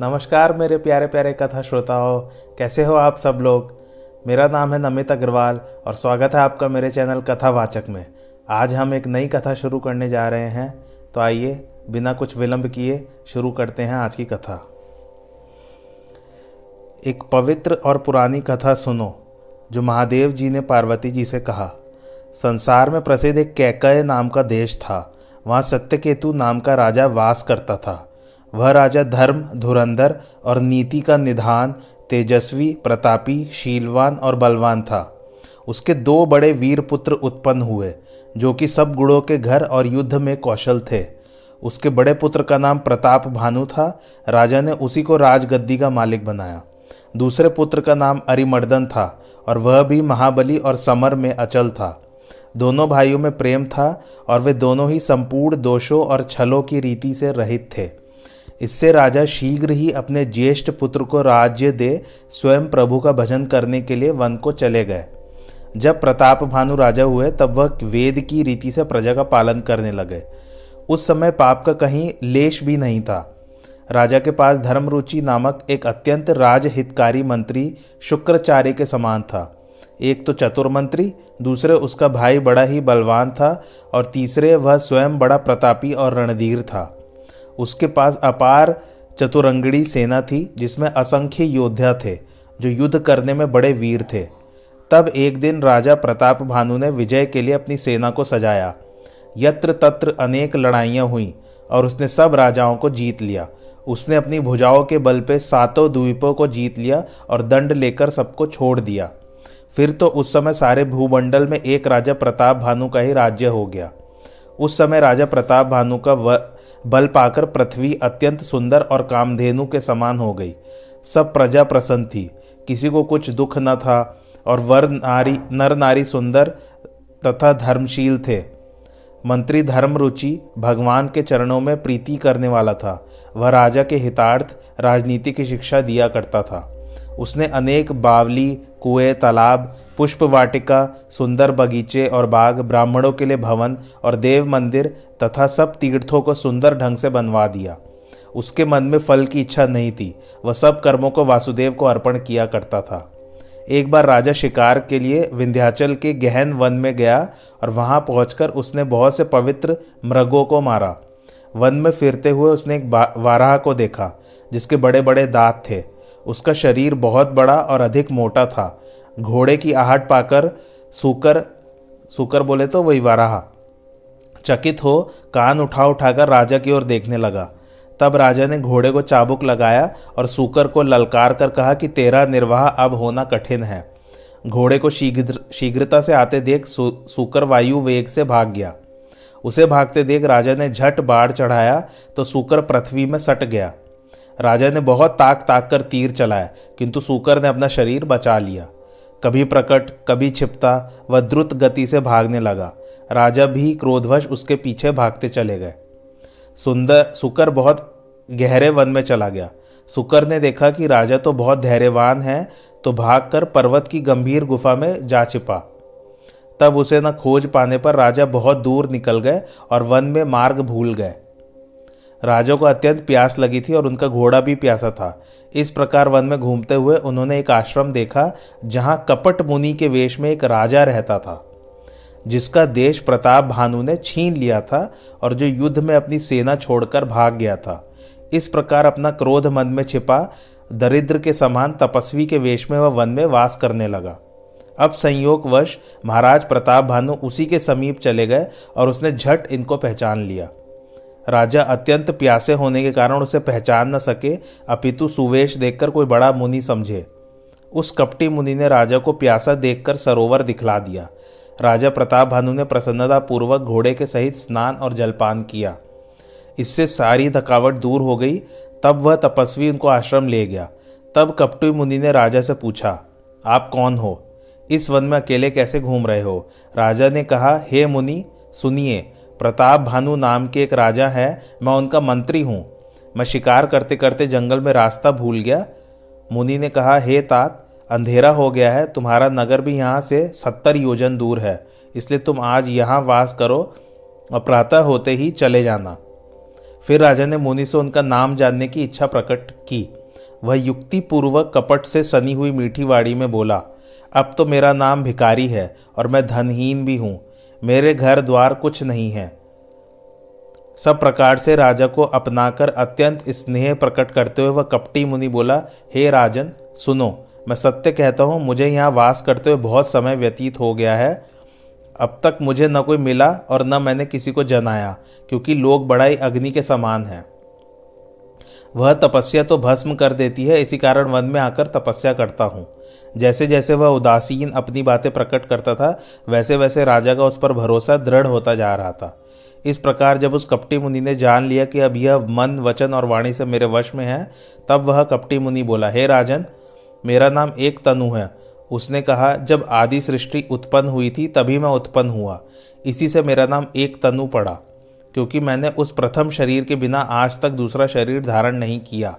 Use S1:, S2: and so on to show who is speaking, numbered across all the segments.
S1: नमस्कार मेरे प्यारे प्यारे कथा श्रोताओं, कैसे हो आप सब लोग? मेरा नाम है नमित अग्रवाल और स्वागत है आपका मेरे चैनल कथावाचक में। आज हम एक नई कथा शुरू करने जा रहे हैं तो आइए, बिना कुछ विलंब किए, शुरू करते हैं आज की कथा। एक पवित्र और पुरानी कथा सुनो, जो महादेव जी ने पार्वती जी से कहा। संसार में प्रसिद्ध एक कैकय नाम का देश था, वहाँ सत्यकेतु नाम का राजा वास करता था। वह राजा धर्म, धुरंधर और नीति का निधान, तेजस्वी, प्रतापी, शीलवान और बलवान था। उसके दो बड़े वीर पुत्र उत्पन्न हुए, जो कि सब गुणों के घर और युद्ध में कौशल थे। उसके बड़े पुत्र का नाम प्रताप भानु था। राजा ने उसी को राजगद्दी का मालिक बनाया। दूसरे पुत्र का नाम अरिमर्दन था और वह भी महाबली और समर में अचल था। दोनों भाइयों में प्रेम था और वे दोनों ही संपूर्ण दोषों और छलों की रीति से रहित थे। इससे राजा शीघ्र ही अपने ज्येष्ठ पुत्र को राज्य दे स्वयं प्रभु का भजन करने के लिए वन को चले गए। जब प्रताप भानु राजा हुए, तब वह वेद की रीति से प्रजा का पालन करने लगे। उस समय पाप का कहीं लेश भी नहीं था। राजा के पास धर्मरुचि नामक एक अत्यंत राजहितकारी मंत्री शुक्राचार्य के समान था। एक तो चतुर मंत्री दूसरे उसका भाई बड़ा ही बलवान था, और तीसरे वह स्वयं बड़ा प्रतापी और रणधीर था। उसके पास अपार चतुरंगड़ी सेना थी, जिसमें असंख्य योद्धा थे, जो युद्ध करने में बड़े वीर थे। तब एक दिन राजा प्रताप भानु ने विजय के लिए अपनी सेना को सजाया। यत्र तत्र अनेक लड़ाइयाँ हुई, और उसने सब राजाओं को जीत लिया। उसने अपनी भुजाओं के बल पे सातों द्वीपों को जीत लिया और दंड लेकर सबको छोड़ दिया। फिर तो उस समय सारे भूमंडल में एक राजा प्रताप भानु का ही राज्य हो गया। उस समय राजा प्रताप भानु का बल पाकर पृथ्वी अत्यंत सुंदर और कामधेनु के समान हो गई। सब प्रजा प्रसन्न थी। किसी को कुछ दुख न था और वर नारी, नर नारी सुंदर तथा धर्मशील थे। मंत्री धर्म रुचि भगवान के चरणों में प्रीति करने वाला था। वह राजा के हितार्थ राजनीति की शिक्षा दिया करता था। उसने अनेक बावली, कुएँ, तालाब पुष्प वाटिका, सुंदर बगीचे और बाग ब्राह्मणों के लिए भवन और देव मंदिर तथा सब तीर्थों को सुंदर ढंग से बनवा दिया। उसके मन में फल की इच्छा नहीं थी। वह सब कर्मों को वासुदेव को अर्पण किया करता था। एक बार राजा शिकार के लिए विंध्याचल के गहन वन में गया और वहाँ पहुंचकर उसने बहुत से पवित्र मृगों को मारा। वन में फिरते हुए उसने एक वाराह को देखा, जिसके बड़े बड़े दांत थे। उसका शरीर बहुत बड़ा और अधिक मोटा था। घोड़े की आहट पाकर सुकर सुकर बोले तो वही वाराहा। चकित हो, कान उठा उठाकर राजा की ओर देखने लगा। तब राजा ने घोड़े को चाबुक लगाया और सुकर को ललकार कर कहा कि तेरा निर्वाह अब होना कठिन है। घोड़े को शीघ्र, शीघ्रता से आते देख सुकर वायु वेग से भाग गया। उसे भागते देख राजा ने झट बाढ़ चढ़ाया तो सूकर पृथ्वी में सट गया। राजा ने बहुत ताक ताक कर तीर चलाया, किंतु सूकर ने अपना शरीर बचा लिया। कभी प्रकट, कभी छिपता, वह द्रुत गति से भागने लगा। राजा भी क्रोधवश उसके पीछे भागते चले गए। सुंदर, सुकर बहुत गहरे वन में चला गया। सुकर ने देखा कि राजा तो बहुत धैर्यवान है तो भागकर पर्वत की गंभीर गुफा में जा छिपा। तब उसे न खोज पाने पर राजा बहुत दूर निकल गए और वन में मार्ग भूल गए। राजा को अत्यंत प्यास लगी थी और उनका घोड़ा भी प्यासा था। इस प्रकार वन में घूमते हुए उन्होंने एक आश्रम देखा, जहाँ कपट मुनि के वेश में एक राजा रहता था, जिसका देश प्रताप भानु ने छीन लिया था और जो युद्ध में अपनी सेना छोड़कर भाग गया था। इस प्रकार अपना क्रोध मन में छिपा, दरिद्र के समान तपस्वी के वेश में वह वन में वास करने लगा। अब संयोगवश महाराज प्रताप भानु उसी के समीप चले गए और उसने झट इनको पहचान लिया। राजा अत्यंत प्यासे होने के कारण उसे पहचान न सके, अपितु सुवेश देखकर कोई बड़ा मुनि समझे। उस कपटी मुनि ने राजा को प्यासा देखकर सरोवर दिखला दिया। राजा प्रताप भानु ने प्रसन्नता पूर्वक घोड़े के सहित स्नान और जलपान किया। इससे सारी थकावट दूर हो गई, तब वह तपस्वी उनको आश्रम ले गया। तब कपटी मुनि ने राजा से पूछा, आप कौन हो? इस वन में अकेले कैसे घूम रहे हो? राजा ने कहा, हे मुनि, सुनिए प्रताप भानु नाम के एक राजा है, मैं उनका मंत्री हूँ। मैं शिकार करते करते जंगल में रास्ता भूल गया। मुनि ने कहा, हे तात, अंधेरा हो गया है, तुम्हारा नगर भी यहाँ से सत्तर योजन दूर है, इसलिए तुम आज यहाँ वास करो और प्रातः होते ही चले जाना। फिर राजा ने मुनि से उनका नाम जानने की इच्छा प्रकट की। वह युक्तिपूर्वक कपट से सनी हुई मीठी वाड़ी में बोला, अब तो मेरा नाम भिकारी है और मैं धनहीन भी हूँ। मेरे घर द्वार कुछ नहीं है। सब प्रकार से राजा को अपनाकर अत्यंत स्नेह प्रकट करते हुए वह कपटी मुनि बोला, हे राजन, सुनो, मैं सत्य कहता हूँ, मुझे यहाँ वास करते हुए बहुत समय व्यतीत हो गया है। अब तक मुझे न कोई मिला और न मैंने किसी को जनाया, क्योंकि लोग बड़ा ही अग्नि के समान हैं। वह तपस्या तो भस्म कर देती है, इसी कारण वन में आकर तपस्या करता हूँ। जैसे जैसे वह उदासीन अपनी बातें प्रकट करता था वैसे वैसे राजा का उस पर भरोसा दृढ़ होता जा रहा था। इस प्रकार जब उस कपटी मुनि ने जान लिया कि अब यह मन, वचन और वाणी से मेरे वश में है, तब वह कपटी मुनि बोला, हे राजन, मेरा नाम एक तनु है। उसने कहा, जब आदि सृष्टि उत्पन्न हुई थी, तभी मैं उत्पन्न हुआ। इसी से मेरा नाम एक तनु पड़ा। क्योंकि मैंने उस प्रथम शरीर के बिना आज तक दूसरा शरीर धारण नहीं किया।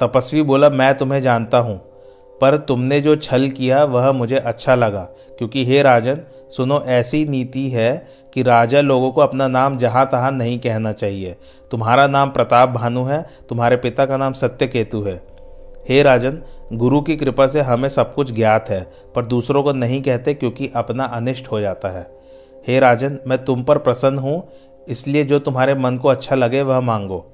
S1: तपस्वी बोला, मैं तुम्हें जानता हूँ, पर तुमने जो छल किया, वह मुझे अच्छा लगा। क्योंकि हे राजन, सुनो, ऐसी नीति है कि राजा लोगों को अपना नाम जहाँ तहाँ नहीं कहना चाहिए। तुम्हारा नाम प्रताप भानु है, तुम्हारे पिता का नाम सत्य केतु है। हे राजन, गुरु की कृपा से हमें सब कुछ ज्ञात है, पर दूसरों को नहीं कहते क्योंकि अपना अनिष्ट हो जाता है। हे राजन, मैं तुम पर प्रसन्न हूँ, इसलिए जो तुम्हारे मन को अच्छा लगे वह मांगो।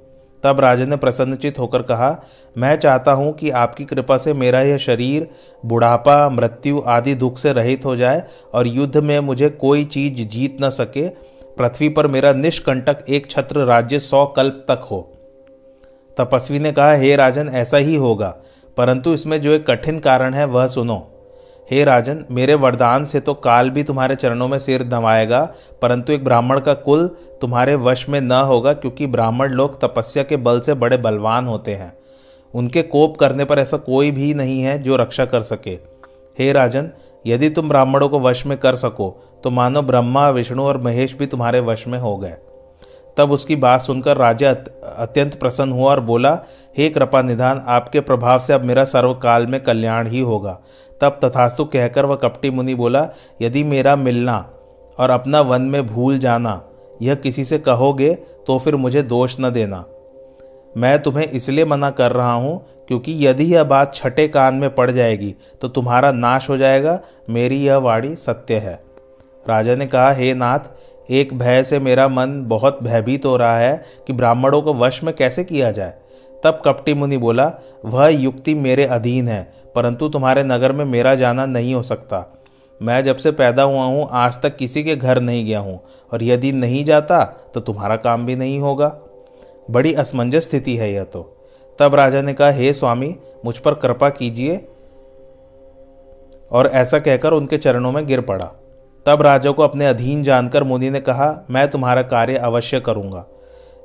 S1: तब राजन ने प्रसन्नचित होकर कहा, मैं चाहता हूँ कि आपकी कृपा से मेरा यह शरीर, बुढ़ापा, मृत्यु आदि दुख से रहित हो जाए और युद्ध में मुझे कोई चीज़ जीत न सके। पृथ्वी पर मेरा निष्कंटक एक छत्र राज्य सौ कल्प तक हो। तपस्वी ने कहा, हे राजन, ऐसा ही होगा, परंतु इसमें जो एक कठिन कारण है वह सुनो। हे राजन, मेरे वरदान से तो काल भी तुम्हारे चरणों में सिर धमाएगा परंतु एक ब्राह्मण का कुल तुम्हारे वश में न होगा, क्योंकि ब्राह्मण लोग तपस्या के बल से बड़े बलवान होते हैं। उनके कोप करने पर ऐसा कोई भी नहीं है जो रक्षा कर सके। हे राजन, यदि तुम ब्राह्मणों को वश में कर सको तो मानो ब्रह्मा, विष्णु और महेश भी तुम्हारे वश में हो गए। तब उसकी बात सुनकर राजा अत्यंत प्रसन्न हुआ और बोला, हे कृपा निधान आपके प्रभाव से अब मेरा सर्वकाल में कल्याण ही होगा। तब तथास्तु कहकर वह कपटी मुनि बोला, यदि मेरा मिलना और अपना वन में भूल जाना, यह किसी से कहोगे तो फिर मुझे दोष न देना। मैं तुम्हें इसलिए मना कर रहा हूँ क्योंकि यदि यह बात छठे कान में पड़ जाएगी तो तुम्हारा नाश हो जाएगा, मेरी यह वाणी सत्य है। राजा ने कहा, हे नाथ, एक भय से मेरा मन बहुत भयभीत हो रहा है कि ब्राह्मणों को वश में कैसे किया जाए? तब कपटी मुनि बोला, वह युक्ति मेरे अधीन है परंतु तुम्हारे नगर में मेरा जाना नहीं हो सकता। मैं जब से पैदा हुआ हूँ, आज तक किसी के घर नहीं गया हूँ, और यदि नहीं जाता तो तुम्हारा काम भी नहीं होगा। बड़ी असमंजस स्थिति है यह तो। तब राजा ने कहा, हे स्वामी, मुझ पर कृपा कीजिए। और ऐसा कहकर उनके चरणों में गिर पड़ा। तब राजा को अपने अधीन जानकर मुनि ने कहा, मैं तुम्हारा कार्य अवश्य करूँगा।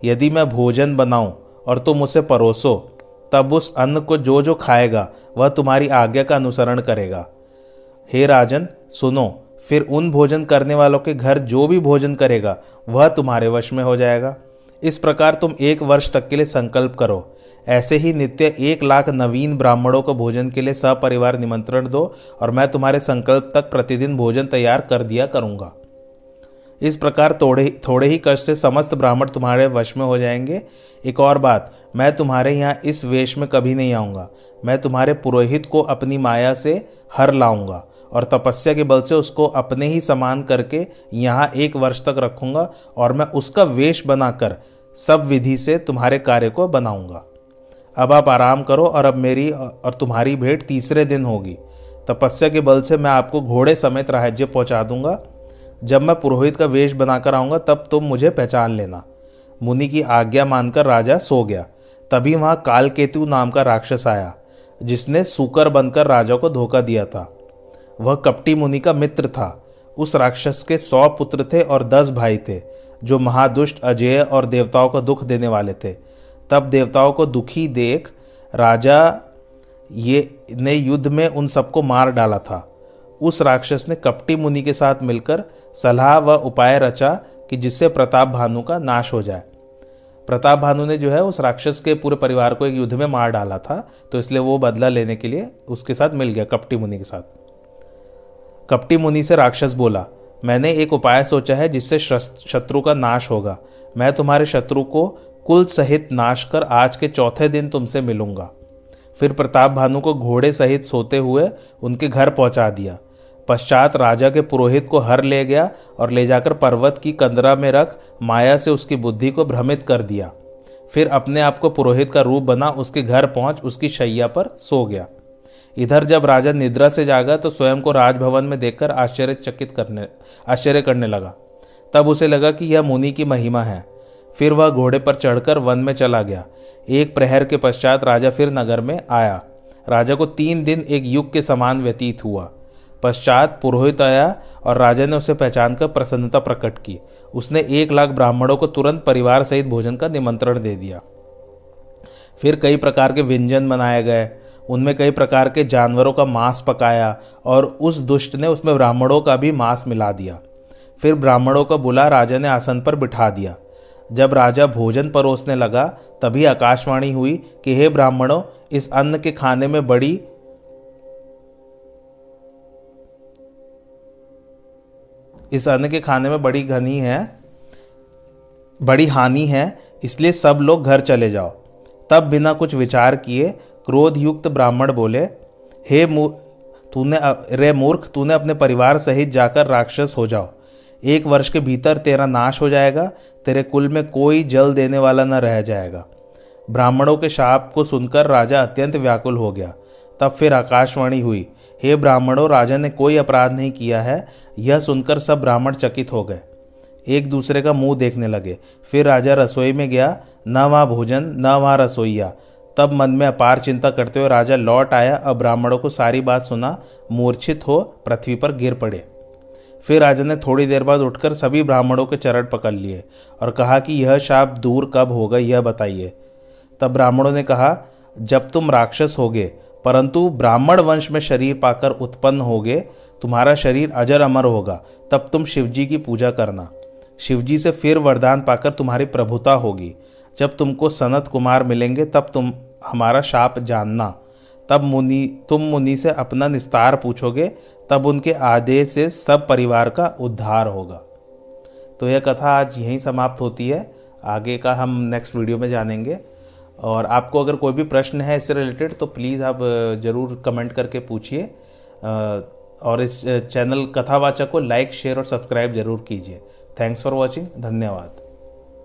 S1: यदि मैं भोजन बनाऊँ और तुम उसे परोसो तब उस अन्न को जो जो खाएगा, वह तुम्हारी आज्ञा का अनुसरण करेगा। हे राजन, सुनो, फिर उन भोजन करने वालों के घर जो भी भोजन करेगा, वह तुम्हारे वश में हो जाएगा। इस प्रकार तुम एक वर्ष तक के लिए संकल्प करो। ऐसे ही नित्य एक लाख नवीन ब्राह्मणों को भोजन के लिए सपरिवार निमंत्रण दो, और मैं तुम्हारे संकल्प तक प्रतिदिन भोजन तैयार कर दिया करूँगा। इस प्रकार थोड़े थोड़े ही कष्ट से समस्त ब्राह्मण तुम्हारे वश में हो जाएँगे। एक और बात, मैं तुम्हारे यहाँ इस वेश में कभी नहीं आऊँगा। मैं तुम्हारे पुरोहित को अपनी माया से हर लाऊँगा और तपस्या के बल से उसको अपने ही समान करके यहाँ एक वर्ष तक रखूँगा और मैं उसका वेश बनाकर सब विधि से तुम्हारे कार्य को बनाऊँगा। अब आप आराम करो और अब मेरी और तुम्हारी भेंट तीसरे दिन होगी। तपस्या के बल से मैं आपको घोड़े समेत राज्य पहुँचा दूँगा। जब मैं पुरोहित का वेश बनाकर आऊँगा, तब तुम मुझे पहचान लेना। मुनि की आज्ञा मानकर राजा सो गया। तभी वहाँ कालकेतु नाम का राक्षस आया, जिसने सूकर बनकर राजा को धोखा दिया था। वह कपटी मुनि का मित्र था। उस राक्षस के सौ पुत्र थे और दस भाई थे, जो महादुष्ट अजय और देवताओं को दुख देने वाले थे। तब देवताओं को दुखी देख राजा ये, ने युद्ध में उन सबको मार डाला था। उस राक्षस ने कपटी मुनि के साथ मिलकर सलाह व उपाय रचा कि जिससे प्रताप भानु का नाश हो जाए। प्रताप भानु ने जो है उस राक्षस के पूरे परिवार को एक युद्ध में मार डाला था तो इसलिए वो बदला लेने के लिए उसके साथ मिल गया कपटी मुनि के साथ। कपटी मुनि से राक्षस बोला, मैंने एक उपाय सोचा है जिससे शत्रु का नाश होगा। मैं तुम्हारे शत्रु को कुल सहित नाश कर आज के चौथे दिन तुमसे मिलूँगा। फिर प्रताप भानु को घोड़े सहित सोते हुए उनके घर पहुँचा दिया। पश्चात राजा के पुरोहित को हर ले गया और ले जाकर पर्वत की कंदरा में रख माया से उसकी बुद्धि को भ्रमित कर दिया। फिर अपने आप को पुरोहित का रूप बना उसके घर पहुँच उसकी शैया पर सो गया। इधर जब राजा निद्रा से जागा तो स्वयं को राजभवन में देखकर आश्चर्यचकित करने, आश्चर्य करने लगा। तब उसे लगा कि यह मुनि की महिमा है। फिर वह घोड़े पर चढ़कर वन में चला गया। एक प्रहर के पश्चात राजा फिर नगर में आया। राजा को तीन दिन एक युग के समान व्यतीत हुआ। पश्चात पुरोहित आया और राजा ने उसे पहचान कर प्रसन्नता प्रकट की। उसने एक लाख ब्राह्मणों को तुरंत परिवार सहित भोजन का निमंत्रण दे दिया। फिर कई प्रकार के व्यंजन बनाए गए। उनमें कई प्रकार के जानवरों का मांस पकाया और उस दुष्ट ने उसमें ब्राह्मणों का भी मांस मिला दिया। फिर ब्राह्मणों का बुला राजा ने आसन पर बिठा दिया। जब राजा भोजन परोसने लगा, तभी आकाशवाणी हुई कि, हे ब्राह्मणों, इस अन्न के खाने में बड़ी इस अन्न के खाने में बड़ी घनी है, बड़ी हानि है, इसलिए सब लोग घर चले जाओ। तब बिना कुछ विचार किए क्रोध युक्त ब्राह्मण बोले, हे तूने रे मूर्ख, तूने अपने परिवार सहित जाकर राक्षस हो जाओ। एक वर्ष के भीतर तेरा नाश हो जाएगा, तेरे कुल में कोई जल देने वाला न रह जाएगा। ब्राह्मणों के शाप को सुनकर राजा अत्यंत व्याकुल हो गया। तब फिर आकाशवाणी हुई हे ब्राह्मणों, राजा ने कोई अपराध नहीं किया है। यह सुनकर सब ब्राह्मण चकित हो गए। एक दूसरे का मुँह देखने लगे। फिर राजा रसोई में गया। न वहाँ भोजन, न वहाँ रसोईया। तब मन में अपार चिंता करते हुए राजा लौट आया। और ब्राह्मणों को सारी बात सुना, मूर्छित हो, पृथ्वी पर गिर पड़े। फिर राजा ने थोड़ी देर बाद उठकर सभी ब्राह्मणों के चरण पकड़ लिए और कहा कि यह शाप दूर कब होगा, यह बताइए। तब ब्राह्मणों ने कहा, जब तुम राक्षस होगे परंतु ब्राह्मण वंश में शरीर पाकर उत्पन्न होगे, तुम्हारा शरीर अजर अमर होगा, तब तुम शिवजी की पूजा करना। शिवजी से फिर वरदान पाकर तुम्हारी प्रभुता होगी। जब तुमको सनत कुमार मिलेंगे, तब तुम हमारा शाप जानना। तब मुनि, तुम मुनि से अपना निस्तार पूछोगे, तब उनके आदेश से सब परिवार का उद्धार होगा। तो यह कथा आज यहीं समाप्त होती है। आगे का हम नेक्स्ट वीडियो में जानेंगे। और आपको अगर कोई भी प्रश्न है इससे रिलेटेड तो प्लीज़ आप ज़रूर कमेंट करके पूछिए। और इस चैनल कथावाचक को लाइक शेयर और सब्सक्राइब ज़रूर कीजिए। थैंक्स फॉर वॉचिंग धन्यवाद।